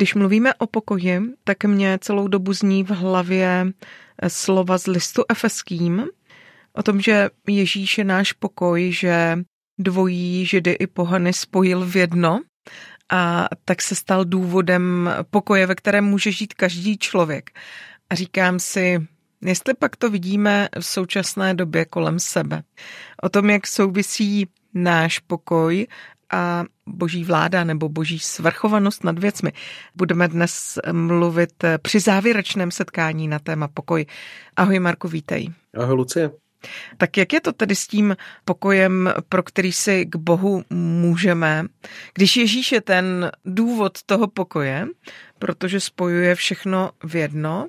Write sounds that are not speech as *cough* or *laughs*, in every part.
Když mluvíme o pokoji, tak mě celou dobu zní v hlavě eh, slova z listu efeským o tom, že Ježíš je náš pokoj, že dvojí židy i pohany spojil v jedno a tak se stal důvodem pokoje, ve kterém může žít každý člověk. A říkám si, jestli pak to vidíme v současné době kolem sebe. O tom, jak souvisí náš pokoj a boží vláda nebo boží svrchovanost nad věcmi. Budeme dnes mluvit při závěrečném setkání na téma pokoj. Ahoj Marku, vítej. Ahoj Lucie. Tak jak je to tedy s tím pokojem, pro který si k Bohu můžeme, když Ježíš je ten důvod toho pokoje, protože spojuje všechno v jedno,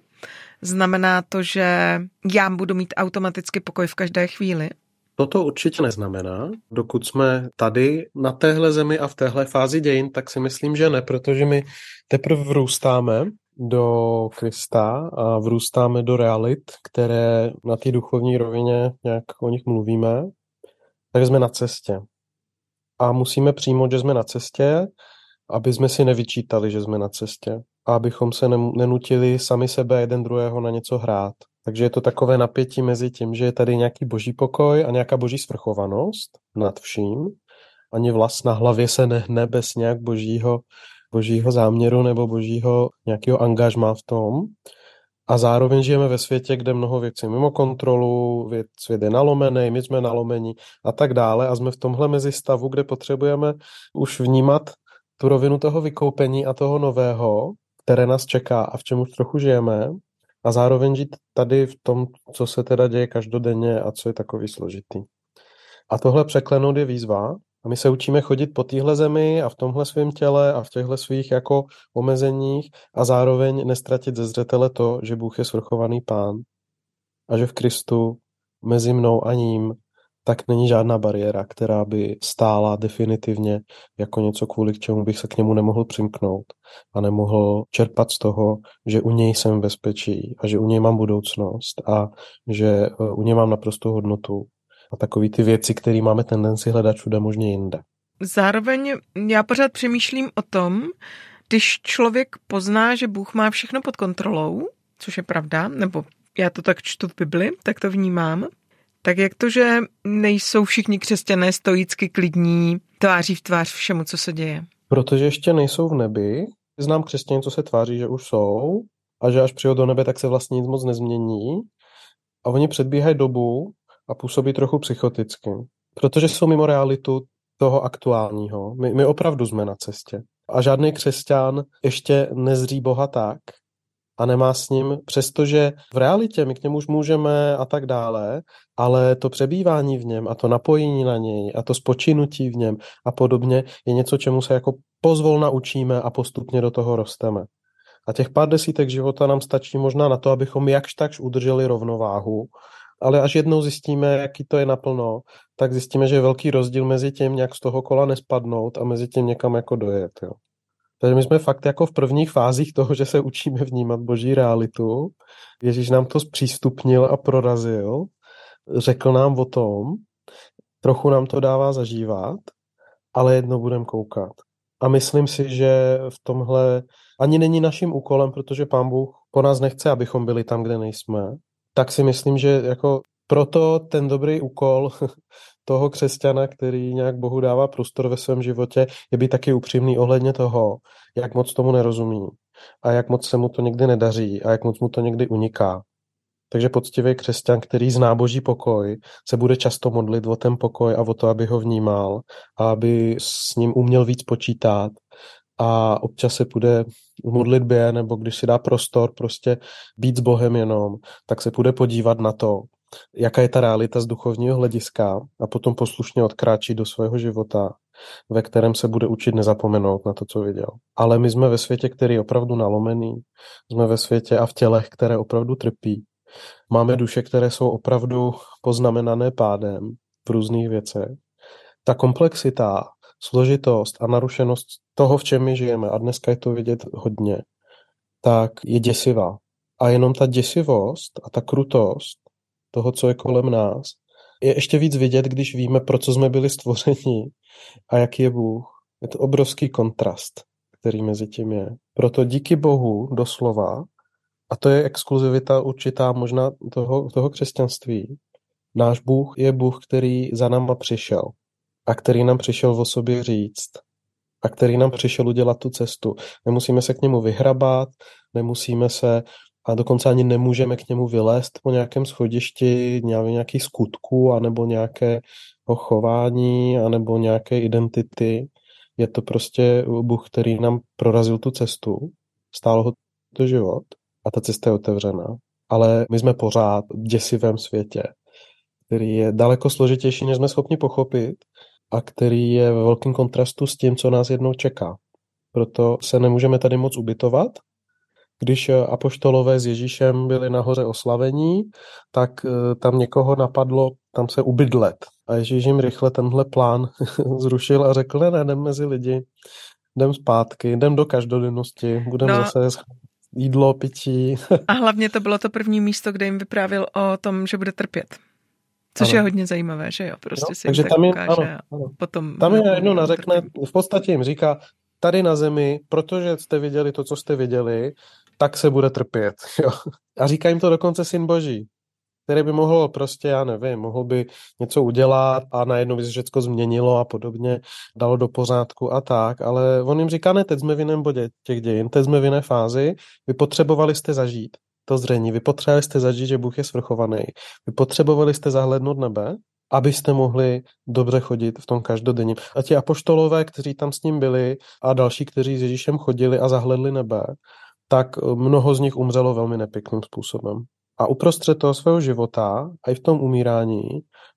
znamená to, že já budu mít automaticky pokoj v každé chvíli? Toto určitě neznamená. Dokud jsme tady na téhle zemi a v téhle fázi dějin, tak si myslím, že ne, protože my teprve vrůstáme do Krista a vrůstáme do realit, které na té duchovní rovině nějak o nich mluvíme, tak jsme na cestě. A musíme přijmout, že jsme na cestě, aby jsme si nevyčítali, že jsme na cestě. A abychom se nenutili sami sebe jeden druhého na něco hrát. Takže je to takové napětí mezi tím, že je tady nějaký boží pokoj a nějaká boží svrchovanost nad vším. Ani vlast na hlavě se nehne bez nějak božího, božího záměru nebo božího nějakého angažma v tom. A zároveň žijeme ve světě, kde mnoho věcí mimo kontrolu, věc, svět je nalomený, my jsme nalomení a tak dále. A jsme v tomhle mezi stavu, kde potřebujeme už vnímat tu rovinu toho vykoupení a toho nového, které nás čeká a v čem už trochu žijeme a zároveň žít tady v tom, co se teda děje každodenně a co je takový složitý. A tohle překlenout je výzva a my se učíme chodit po téhle zemi a v tomhle svém těle a v těchto svých jako omezeních a zároveň nestratit ze zřetele to, že Bůh je svrchovaný pán a že v Kristu mezi mnou a ním tak není žádná bariéra, která by stála definitivně jako něco, kvůli k čemu bych se k němu nemohl přimknout a nemohl čerpat z toho, že u něj jsem bezpečí a že u něj mám budoucnost a že e, u něj mám naprostou hodnotu a takový ty věci, které máme tendenci hledat všude možně jinde. Zároveň já pořád přemýšlím o tom, když člověk pozná, že Bůh má všechno pod kontrolou, což je pravda, nebo já to tak čtu v Bibli, tak to vnímám, tak jak to, že nejsou všichni křesťané stoicky klidní tváří v tvář všemu, co se děje? Protože ještě nejsou v nebi. Znám křesťany, co se tváří, že už jsou a že až přijde do nebe, tak se vlastně nic moc nezmění. A oni předbíhají dobu a působí trochu psychoticky. Protože jsou mimo realitu toho aktuálního. My, my opravdu jsme na cestě. A žádný křesťan ještě nezří Boha tak, a nemá s ním, přestože v realitě my k němu už můžeme a tak dále, ale to přebývání v něm a to napojení na něj a to spočinutí v něm a podobně je něco, čemu se jako pozvolna učíme a postupně do toho rosteme. A těch pár desítek života nám stačí možná na to, abychom jakž takž udrželi rovnováhu, ale až jednou zjistíme, jaký to je naplno, tak zjistíme, že je velký rozdíl mezi tím, jak z toho kola nespadnout a mezi tím někam jako dojet. Jo. Takže my jsme fakt jako v prvních fázích toho, že se učíme vnímat boží realitu. Ježíš nám to zpřístupnil a prorazil, řekl nám o tom, trochu nám to dává zažívat, ale jedno budeme koukat. A myslím si, že v tomhle ani není naším úkolem, protože pán Bůh po nás nechce, abychom byli tam, kde nejsme. Tak si myslím, že jako proto ten dobrý úkol toho křesťana, který nějak Bohu dává prostor ve svém životě, je být taky upřímný ohledně toho, jak moc tomu nerozumí a jak moc se mu to někdy nedaří a jak moc mu to někdy uniká. Takže poctivý křesťan, který zná boží pokoj, se bude často modlit o ten pokoj a o to, aby ho vnímal a aby s ním uměl víc počítat a občas se bude v modlitbě nebo když si dá prostor prostě být s Bohem jenom, tak se bude podívat na to, jaká je ta realita z duchovního hlediska a potom poslušně odkráčí do svého života ve kterém se bude učit nezapomenout na to, co viděl. Ale my jsme ve světě, který je opravdu nalomený, jsme ve světě a v tělech, které opravdu trpí. Máme duše, které jsou opravdu poznamenané pádem v různých věcech. Ta komplexita, složitost a narušenost toho, v čem my žijeme, a dneska je to vidět hodně, tak je děsivá. A jenom ta děsivost a ta krutost toho, co je kolem nás, je ještě víc vidět, když víme, pro co jsme byli stvořeni a jaký je Bůh. Je to obrovský kontrast, který mezi tím je. Proto díky Bohu doslova, a to je exkluzivita určitá možná toho, toho křesťanství, náš Bůh je Bůh, který za náma přišel a který nám přišel o sobě říct a který nám přišel udělat tu cestu. Nemusíme se k němu vyhrabat, nemusíme se a dokonce ani nemůžeme k němu vylézt po nějakém schodišti nějaký skutku anebo nějakého chování anebo nějaké identity. Je to prostě Bůh, který nám prorazil tu cestu, stálo ho to život a ta cesta je otevřená. Ale my jsme pořád v děsivém světě, který je daleko složitější, než jsme schopni pochopit a který je ve velkém kontrastu s tím, co nás jednou čeká. Proto se nemůžeme tady moc ubytovat, když eh, apoštolové s Ježíšem byli nahoře oslavení, tak eh, tam někoho napadlo tam se ubydlet. A Ježíš jim rychle tenhle plán *laughs* zrušil a řekl, ne, ne, jdem mezi lidi, jdem zpátky, jdem do každodennosti, budeme no. zase jídlo, pití. *laughs* a hlavně to bylo to první místo, kde jim vyprávěl o tom, že bude trpět. Což ano. je hodně zajímavé, že jo? Prostě no, si takže tam je, ukáže ano, ano. potom... Tam je jedno nařekne, v podstatě jim říká, tady na zemi, protože jste viděli to, co jste viděli, tak se bude trpět. *laughs* Jo. A říká jim to dokonce syn boží, který by mohl prostě, já nevím, mohl by něco udělat a najednou by se všechno změnilo a podobně, dalo do pořádku a tak, ale on jim říká, ne, teď jsme v jiném bodě těch dějin, teď jsme v jiné fázi, vy potřebovali jste zažít to zřejmě, vy potřebovali jste zažít, že Bůh je svrchovaný, vy potřebovali jste zahlednout nebe, abyste mohli dobře chodit v tom každodenním. A ti apoštolové, kteří tam s ním byli a další, kteří s Ježíšem chodili a zahledli nebe, tak mnoho z nich umřelo velmi nepěkným způsobem. A uprostřed toho svého života, a i v tom umírání,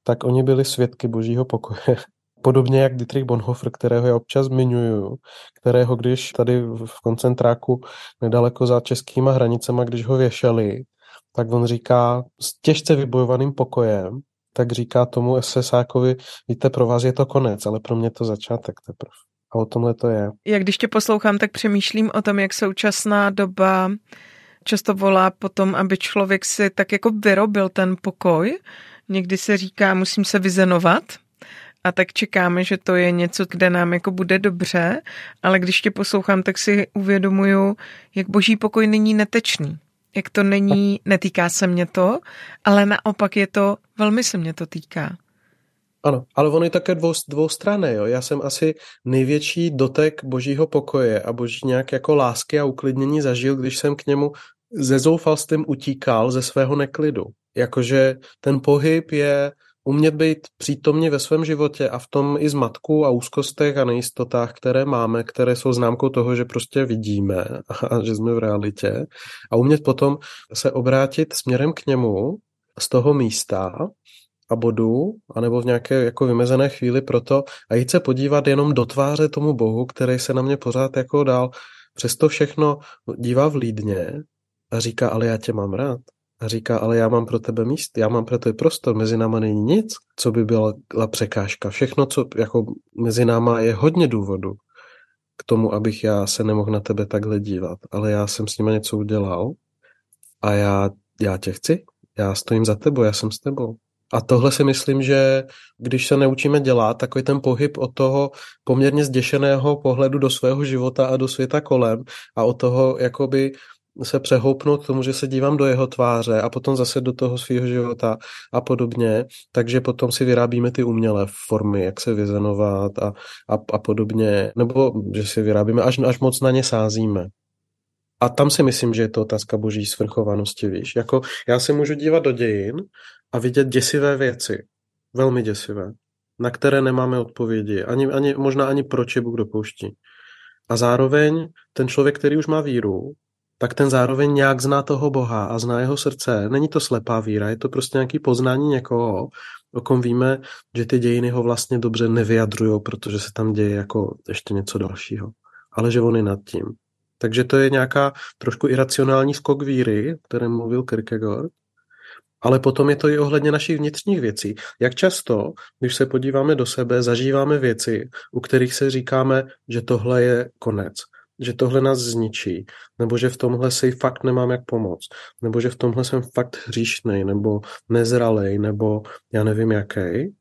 tak oni byli svědky božího pokoje. *laughs* Podobně jak Dietrich Bonhoeffer, kterého já občas zmiňuju, kterého když tady v koncentráku nedaleko za českýma hranicema, když ho věšeli, tak on říká s těžce vybojovaným pokojem, tak říká tomu SSákovi, víte, pro vás je to konec, ale pro mě to začátek teprve. A o tomhle to je. Jak když tě poslouchám, tak přemýšlím o tom, jak současná doba často volá potom, aby člověk si tak jako vyrobil ten pokoj. Někdy se říká, musím se vyzenovat, a tak čekáme, že to je něco, kde nám jako bude dobře, ale když tě poslouchám, tak si uvědomuju, jak boží pokoj není netečný. Jak to není, netýká se mě to, ale naopak je to, velmi se mě to týká. Ano, ale on je také dvou, dvoustrané, jo. Já jsem asi největší dotek božího pokoje a boží nějak jako lásky a uklidnění zažil, když jsem k němu ze zoufalstvím utíkal ze svého neklidu. Jakože ten pohyb je umět být přítomně ve svém životě a v tom i zmatku a úzkostech a nejistotách, které máme, které jsou známkou toho, že prostě vidíme a že jsme v realitě a umět potom se obrátit směrem k němu z toho místa a bodu, anebo v nějaké jako vymezené chvíli proto a jít se podívat jenom do tváře tomu Bohu, který se na mě pořád jako dál přesto všechno dívá vlídně a říká, ale já tě mám rád. A říká, ale já mám pro tebe míst, já mám pro tebe prostor, mezi náma není nic, co by byla překážka. Všechno, co jako mezi náma je hodně důvodu k tomu, abych já se nemohl na tebe takhle dívat, ale já jsem s nima něco udělal a já, já tě chci, já stojím za tebou, já jsem s tebou. A tohle si myslím, že když se neučíme dělat, takový ten pohyb od toho poměrně zděšeného pohledu do svého života a do světa kolem a od toho jakoby se přehoupnout k tomu, že se dívám do jeho tváře a potom zase do toho svého života a podobně, takže potom si vyrábíme ty umělé formy, jak se vyzenovat a, a, a podobně, nebo že si vyrábíme, až, až moc na ně sázíme. A tam si myslím, že je to otázka boží svrchovanosti, víš. Jako já se můžu dívat do dějin a vidět děsivé věci. Velmi děsivé. Na které nemáme odpovědi. Ani, ani, možná ani proč je Bůh dopouští. A zároveň ten člověk, který už má víru, tak ten zároveň nějak zná toho Boha a zná jeho srdce. Není to slepá víra, je to prostě nějaký poznání někoho, o kom víme, že ty dějiny ho vlastně dobře nevyjadrují, protože se tam děje jako ještě něco dalšího. Ale že on je nad tím. Takže to je nějaká trošku iracionální skok víry, o kterém mluvil Kierkegaard. Ale potom je to i ohledně našich vnitřních věcí. Jak často, když se podíváme do sebe, zažíváme věci, u kterých se říkáme, že tohle je konec, že tohle nás zničí, nebo že v tomhle si fakt nemám jak pomoct, nebo že v tomhle jsem fakt hříšnej, nebo nezralej, nebo já nevím jaký.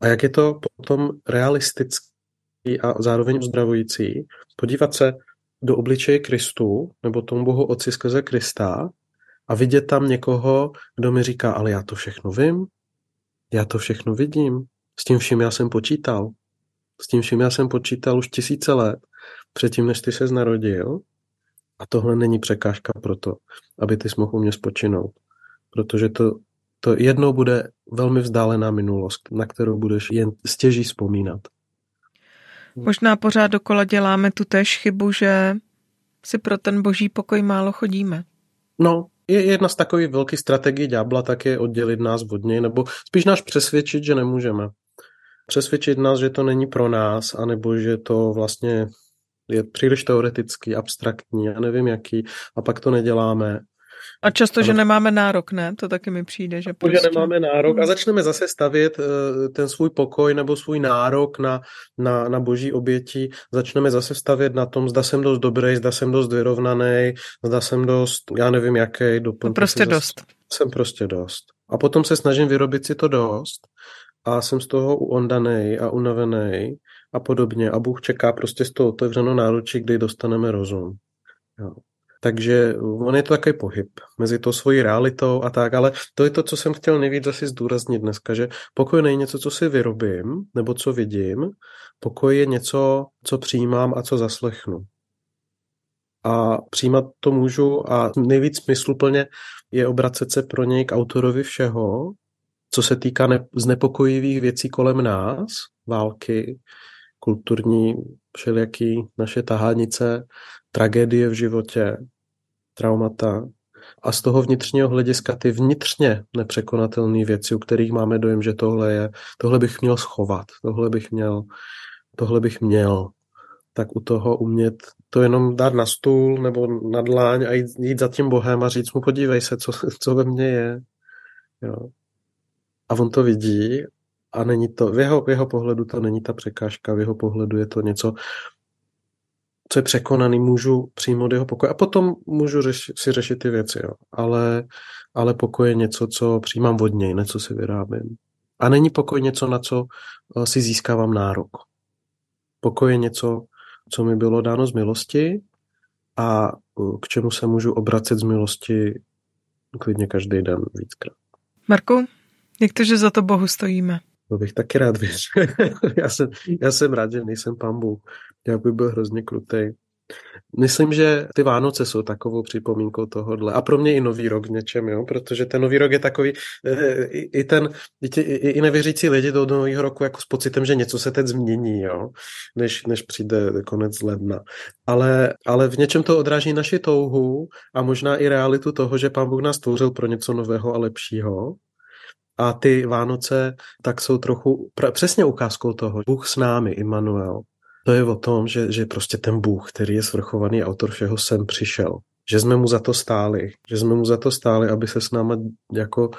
A jak je to potom realistický a zároveň uzdravující, podívat se do obličeje Kristu, nebo tomu Bohu Otci skrze Krista a vidět tam někoho, kdo mi říká, ale já to všechno vím, já to všechno vidím, s tím vším já jsem počítal. S tím vším já jsem počítal už tisíce let, předtím, než ty se narodil. A tohle není překážka pro to, aby ty mohl u mě spočinout. Protože to, to jednou bude velmi vzdálená minulost, na kterou budeš jen stěží vzpomínat. Možná pořád dokola děláme tu též chybu, že si pro ten boží pokoj málo chodíme. No, je jedna z takových velkých strategií ďábla tak je oddělit nás od něj, nebo spíš nás přesvědčit, že nemůžeme. Přesvědčit nás, že to není pro nás, anebo že to vlastně je příliš teoretický, abstraktní, já nevím jaký, a pak to neděláme. A často, že nemáme nárok, ne? To taky mi přijde, že prostě... Že nemáme nárok a začneme zase stavět eh, ten svůj pokoj nebo svůj nárok na, na, na boží oběti, začneme zase stavět na tom, zda jsem dost dobrý, zda jsem dost vyrovnaný, zda jsem dost, já nevím jaký, doplňte Prostě dost. Zase, jsem prostě dost. A potom se snažím vyrobit si to dost a jsem z toho uondaný a unavený a podobně. A Bůh čeká prostě z toho otevřenou náručí, kdy dostaneme rozum. Jo. Takže on je to takový pohyb mezi to svojí realitou a tak, ale to je to, co jsem chtěl nejvíc asi zdůraznit dneska, že pokoj není něco, co si vyrobím nebo co vidím, pokoj je něco, co přijímám a co zaslechnu. A přijímat to můžu a nejvíc smysluplně je obracet se pro něj k autorovi všeho, co se týká ne- znepokojivých věcí kolem nás, války, kulturní, všelijaký naše tahánice, tragédie v životě, traumata a z toho vnitřního hlediska ty vnitřně nepřekonatelné věci, u kterých máme dojem, že tohle je, tohle bych měl schovat, tohle bych měl, tohle bych měl, tak u toho umět to jenom dát na stůl nebo na dláň a jít, jít za tím Bohem a říct mu, podívej se, co, co ve mně je. Jo. A on to vidí a není to, v jeho, v jeho pohledu to není ta překážka, v jeho pohledu je to něco, co je překonaný, můžu přijmout jeho pokoj a potom můžu řeš, si řešit ty věci, jo. Ale, ale pokoj je něco, co přijímám od něj, něco si vyrábím. A není pokoj něco, na co eh, si získávám nárok. Pokoj je něco, co mi bylo dáno z milosti a eh, k čemu se můžu obracet z milosti klidně každý den víckrát. Marku, jak to, že za to Bohu stojíme? To bych taky rád věřil. *laughs* já, jsem, já jsem rád, že nejsem pán Bůh. Já bych byl hrozně krutý. Myslím, že ty Vánoce jsou takovou připomínkou tohohle. A pro mě i nový rok v něčem, jo? protože ten nový rok je takový, eh, i, i ten, i, i nevěřící lidi do nového roku jako s pocitem, že něco se teď změní, jo? Než, než přijde konec ledna. Ale, ale v něčem to odráží naši touhu a možná i realitu toho, že pán Bůh nás tvořil pro něco nového a lepšího a ty Vánoce tak jsou trochu přesně ukázkou toho. Bůh s námi, Immanuel. To je o tom, že, že prostě ten Bůh, který je svrchovaný autor všeho, sem přišel. Že jsme mu za to stáli. Že jsme mu za to stáli, aby se s náma jako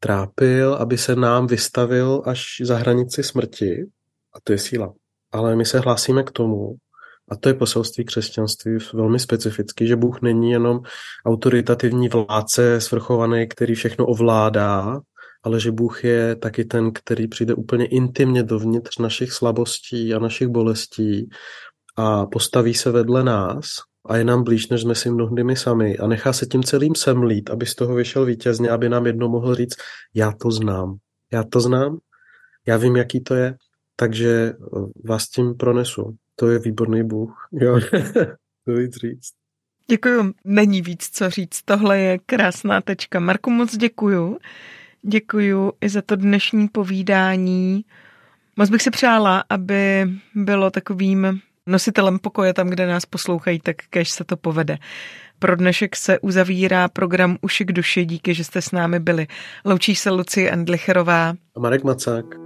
trápil, aby se nám vystavil až za hranici smrti. A to je síla. Ale my se hlásíme k tomu, a to je poselství křesťanství velmi specifický, že Bůh není jenom autoritativní vládce svrchovaný, který všechno ovládá, ale že Bůh je taky ten, který přijde úplně intimně dovnitř našich slabostí a našich bolestí a postaví se vedle nás a je nám blíž, než jsme si mnohdy my sami a nechá se tím celým semlít, aby z toho vyšel vítězně, aby nám jednou mohl říct, já to znám, já to znám, já vím, jaký to je, takže vás tím pronesu. To je výborný Bůh. *laughs* Jo. to víc říct. Děkuju. Není víc co říct. Tohle je krásná tečka. Marku, moc děkuju. Děkuju i za to dnešní povídání. Moc bych si přála, aby bylo takovým nositelem pokoje tam, kde nás poslouchají, tak kež se to povede. Pro dnešek se uzavírá program Uši k duši. Díky, že jste s námi byli. Loučí se Lucie Endlicherová a Marek Macák.